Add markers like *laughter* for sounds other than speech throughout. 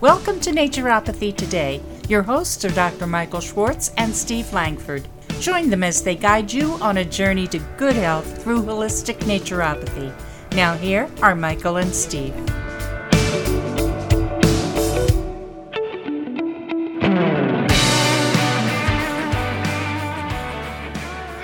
Welcome to Naturopathy Today. Your hosts are Dr. Michael Schwartz and Steve Lankford. Join them as they guide you on a journey to good health through holistic naturopathy. Now, here are Michael and Steve.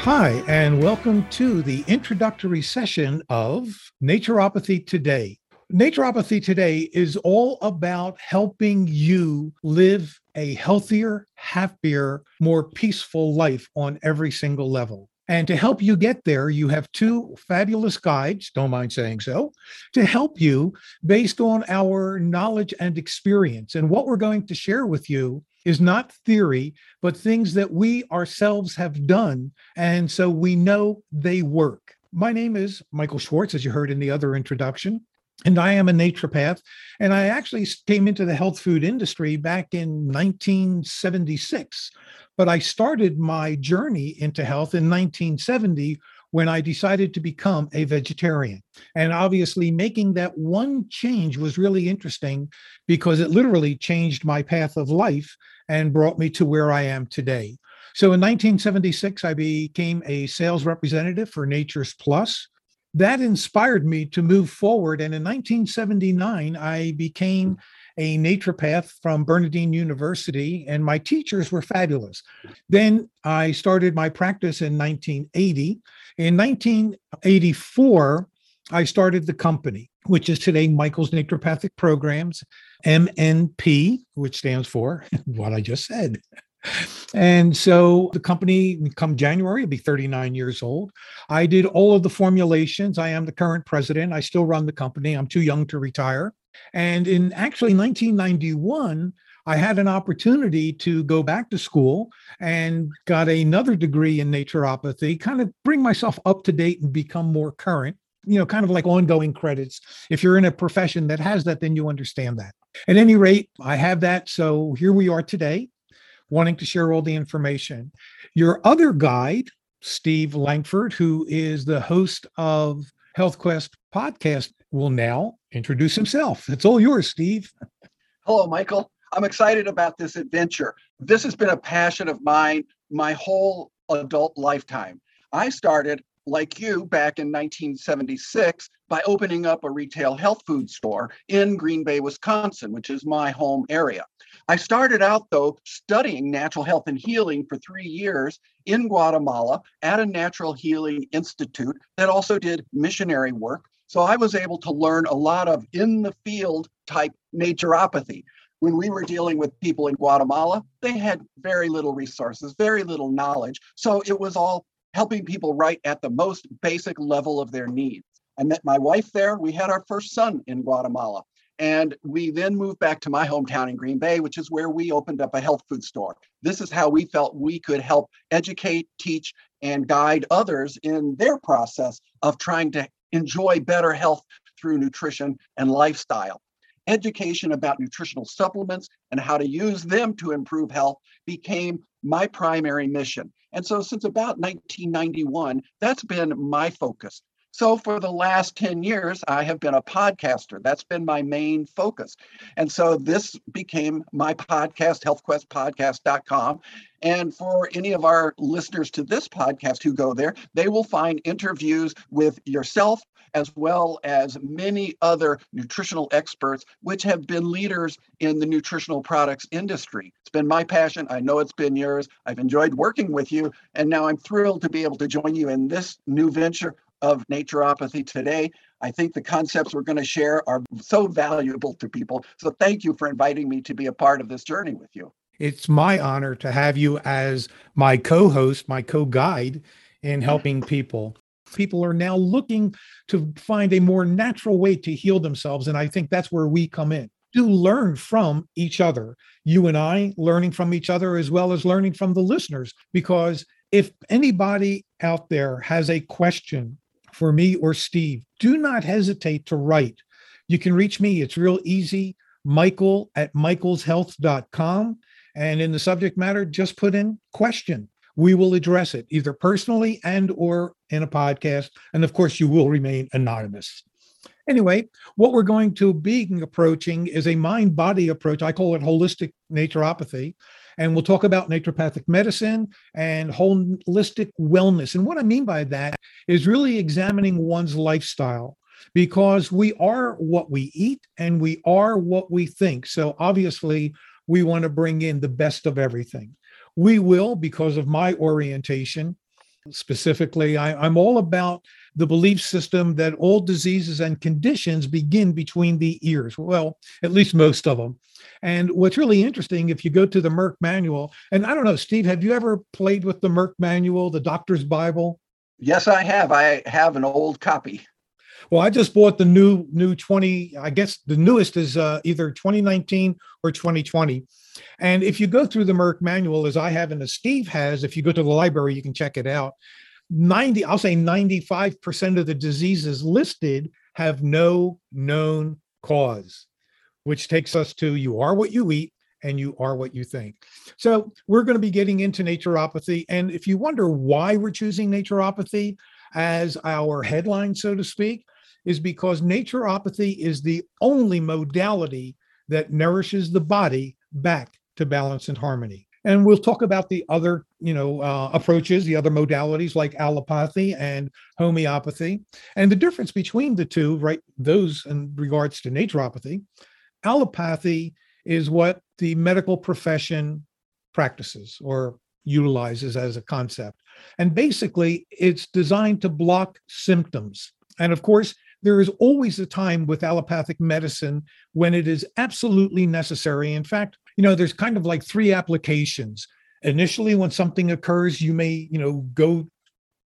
Hi, and welcome to the introductory session of Naturopathy Today. Naturopathy Today is all about helping you live a healthier, happier, more peaceful life on every single level. And to help you get there, you have two fabulous guides, don't mind saying so, to help you based on our knowledge and experience. And what we're going to share with you is not theory, but things that we ourselves have done. And so we know they work. My name is Michael Schwartz, as you heard in the other introduction. And I am a naturopath. And I actually came into the health food industry back in 1976. But I started my journey into health in 1970 when I decided to become a vegetarian. And obviously, making that one change was really interesting because it literally changed my path of life and brought me to where I am today. So in 1976, I became a sales representative for Nature's Plus. That inspired me to move forward. And in 1979, I became a naturopath from Bernadean University, and my teachers were fabulous. Then I started my practice in 1980. In 1984, I started the company, which is today Michael's Naturopathic Programs, MNP, which stands for *laughs* what I just said. And so the company, come January, will be 39 years old. I did all of the formulations. I am the current president. I still run the company. I'm too young to retire. And in actually 1991, I had an opportunity to go back to school and got another degree in naturopathy, kind of bring myself up to date and become more current, you know, kind of like ongoing credits. If you're in a profession that has that, then you understand that. At any rate, I have that. So here we are today, wanting to share all the information. Your other guide, Steve Lankford, who is the host of Health Quest podcast, will now introduce himself. It's all yours, Steve. Hello, Michael. I'm excited about this adventure. This has been a passion of mine my whole adult lifetime. I started, like you, back in 1976 by opening up a retail health food store in Green Bay, Wisconsin, which is my home area. I started out, though, studying natural health and healing for three years in Guatemala at a natural healing institute that also did missionary work so I was able to learn a lot of in the field type naturopathy. When we were dealing with people in Guatemala, they had very little resources, very little knowledge. So it was all helping people right at the most basic level of their needs. I met my wife there. We had our first son in Guatemala. And we then moved back to my hometown in Green Bay, which is where we opened up a health food store. This is how we felt we could help educate, teach, and guide others in their process of trying to enjoy better health through nutrition and lifestyle. Education about nutritional supplements and how to use them to improve health became my primary mission. And so, since about 1991, that's been my focus. So, for the last 10 years, I have been a podcaster. That's been my main focus. And so, this became my podcast, healthquestpodcast.com. And for any of our listeners to this podcast who go there, they will find interviews with yourself as well as many other nutritional experts, which have been leaders in the nutritional products industry. It's been my passion. I know it's been yours. I've enjoyed working with you. And now I'm thrilled to be able to join you in this new venture of naturopathy today. I think the concepts we're going to share are so valuable to people. So thank you for inviting me to be a part of this journey with you. It's my honor to have you as my co host, my co guide in helping people. People are now looking to find a more natural way to heal themselves. And I think that's where we come in to learn from each other. You and I learning from each other, as well as learning from the listeners. Because if anybody out there has a question for me or Steve, do not hesitate to write. You can reach me. It's real easy. Michael at michaelshealth.com. And in the subject matter, just put in question. We will address it either personally and or in a podcast. And of course, you will remain anonymous. Anyway, what we're going to be approaching is a mind body approach. I call it holistic naturopathy. And we'll talk about naturopathic medicine and holistic wellness. And what I mean by that is really examining one's lifestyle because we are what we eat and we are what we think. So obviously, we want to bring in the best of everything. We will, because of my orientation, specifically, I, am all about the belief system that all diseases and conditions begin between the ears. Well, at least most of them. And what's really interesting, if you go to the Merck manual, and I don't know, Steve, have you ever played with the Merck manual, the doctor's Bible? Yes, I have. I have an old copy. Well, I just bought the new new 20. I guess the newest is uh, either 2019 or 2020. And if you go through the Merck manual, as I have and as Steve has, if you go to the library, you can check it out. 90, I'll say 95% of the diseases listed have no known cause, which takes us to you are what you eat and you are what you think. So we're going to be getting into naturopathy. And if you wonder why we're choosing naturopathy as our headline, so to speak, is because naturopathy is the only modality that nourishes the body back to balance and harmony. And we'll talk about the other, you know, uh, approaches, the other modalities like allopathy and homeopathy, and the difference between the two. Right, those in regards to naturopathy, allopathy is what the medical profession practices or utilizes as a concept, and basically it's designed to block symptoms. And of course, there is always a time with allopathic medicine when it is absolutely necessary. In fact, you know, there's kind of like three applications. Initially, when something occurs, you may, you know, go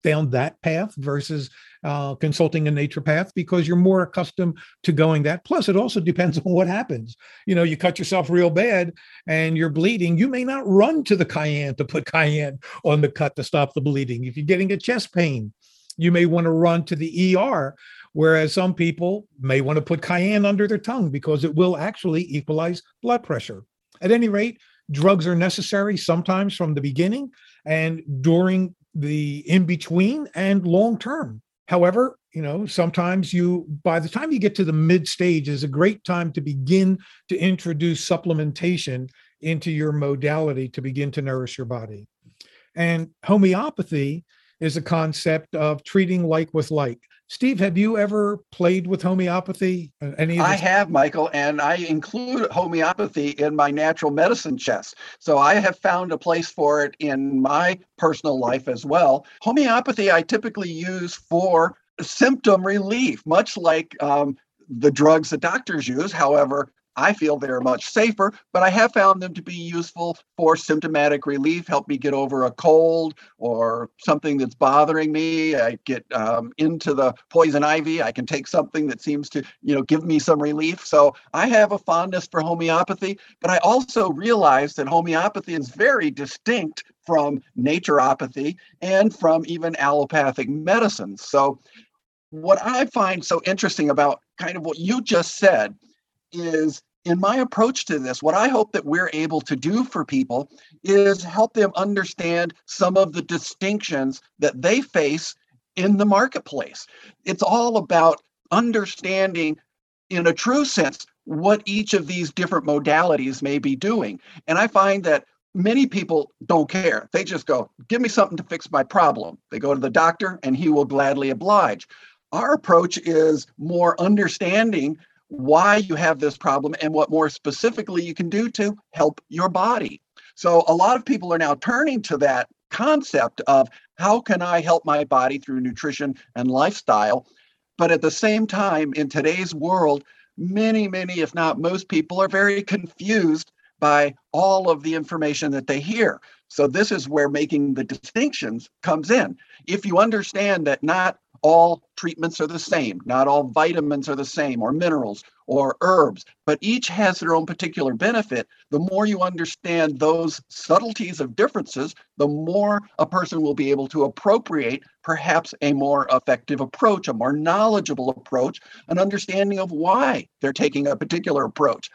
down that path versus uh, consulting a naturopath because you're more accustomed to going that. Plus, it also *laughs* depends on what happens. You know, you cut yourself real bad and you're bleeding. You may not run to the cayenne to put *laughs* cayenne on the cut to stop the bleeding. If you're getting a chest pain, you may want to run to the ER Whereas some people may want to put cayenne under their tongue because it will actually equalize blood pressure. At any rate, drugs are necessary sometimes from the beginning and during the in between and long term. However, you know, sometimes you, by the time you get to the mid stage, is a great time to begin to introduce supplementation into your modality to begin to nourish your body. And homeopathy is a concept of treating like with like. Steve, have you ever played with homeopathy? Uh, any? I have, Michael, and I include homeopathy in my natural medicine chest. So I have found a place for it in my personal life as well. Homeopathy, I typically use for symptom relief, much like um, the drugs that doctors use. However, I feel they're much safer, but I have found them to be useful for symptomatic relief, help me get over a cold or something that's bothering me. I get um, into the poison ivy. I can take something that seems to, you know, give me some relief. So I have a fondness for homeopathy, but I also realize that homeopathy is very distinct from naturopathy and from even allopathic medicines. So what I find so interesting about kind of what you just said is in my approach to this, what I hope that we're able to do for people is help them understand some of the distinctions that they face in the marketplace. It's all about understanding, in a true sense, what each of these different modalities may be doing. And I find that many people don't care. They just go, give me something to fix my problem. They go to the doctor and he will gladly oblige. Our approach is more understanding why you have this problem and what more specifically you can do to help your body. So, a lot of people are now turning to that concept of how can I help my body through nutrition and lifestyle. But at the same time, in today's world, many, many, if not most people, are very confused by all of the information that they hear. So, this is where making the distinctions comes in. If you understand that not all treatments are the same. Not all vitamins are the same, or minerals, or herbs, but each has their own particular benefit. The more you understand those subtleties of differences, the more a person will be able to appropriate perhaps a more effective approach, a more knowledgeable approach, an understanding of why they're taking a particular approach.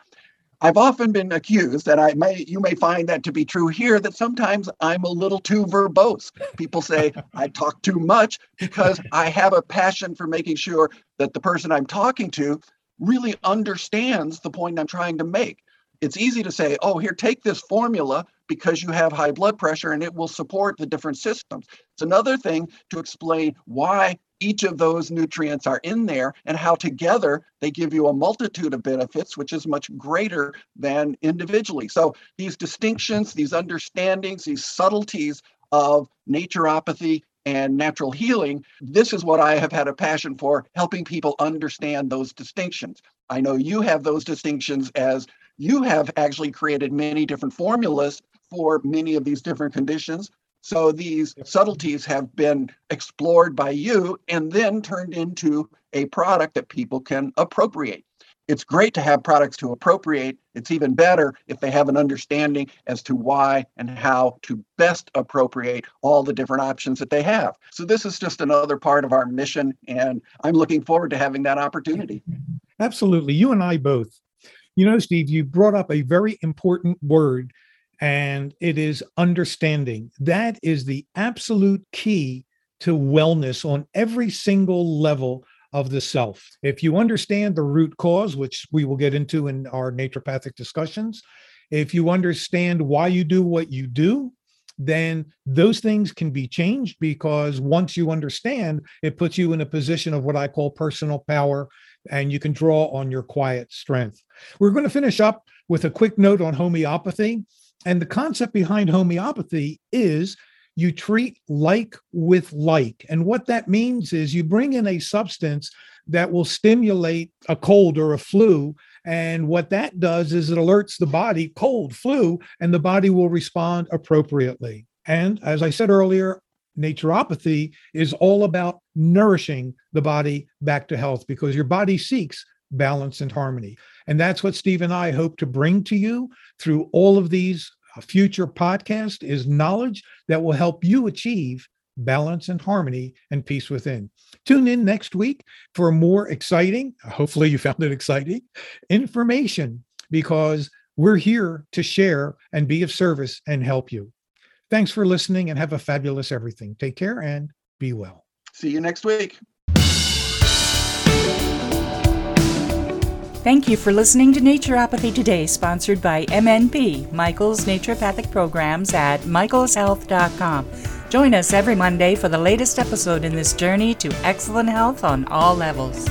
I've often been accused, and I may you may find that to be true here, that sometimes I'm a little too verbose. People say *laughs* I talk too much because I have a passion for making sure that the person I'm talking to really understands the point I'm trying to make. It's easy to say, oh, here, take this formula because you have high blood pressure and it will support the different systems. It's another thing to explain why each of those nutrients are in there and how together they give you a multitude of benefits, which is much greater than individually. So these distinctions, these understandings, these subtleties of naturopathy and natural healing, this is what I have had a passion for, helping people understand those distinctions. I know you have those distinctions as you have actually created many different formulas for many of these different conditions. So these subtleties have been explored by you and then turned into a product that people can appropriate. It's great to have products to appropriate. It's even better if they have an understanding as to why and how to best appropriate all the different options that they have. So, this is just another part of our mission, and I'm looking forward to having that opportunity. Absolutely. You and I both. You know, Steve, you brought up a very important word and it is understanding. That is the absolute key to wellness on every single level of the self. If you understand the root cause, which we will get into in our naturopathic discussions, if you understand why you do what you do, then those things can be changed because once you understand, it puts you in a position of what I call personal power, and you can draw on your quiet strength. We're going to finish up with a quick note on homeopathy. And the concept behind homeopathy is you treat like with like. And what that means is you bring in a substance that will stimulate a cold or a flu. And what that does is it alerts the body, cold, flu, and the body will respond appropriately. And as I said earlier, naturopathy is all about nourishing the body back to health because your body seeks balance and harmony. And that's what Steve and I hope to bring to you through all of these uh, future podcasts is knowledge that will help you achieve balance and harmony and peace within. Tune in next week for more exciting, hopefully you found it exciting, information because we're here to share and be of service and help you. Thanks for listening and have a fabulous everything. Take care and be well. See you next week. Thank you for listening to Naturopathy Today, sponsored by MNP, Michael's Naturopathic Programs at michaelshealth.com. Join us every Monday for the latest episode in this journey to excellent health on all levels.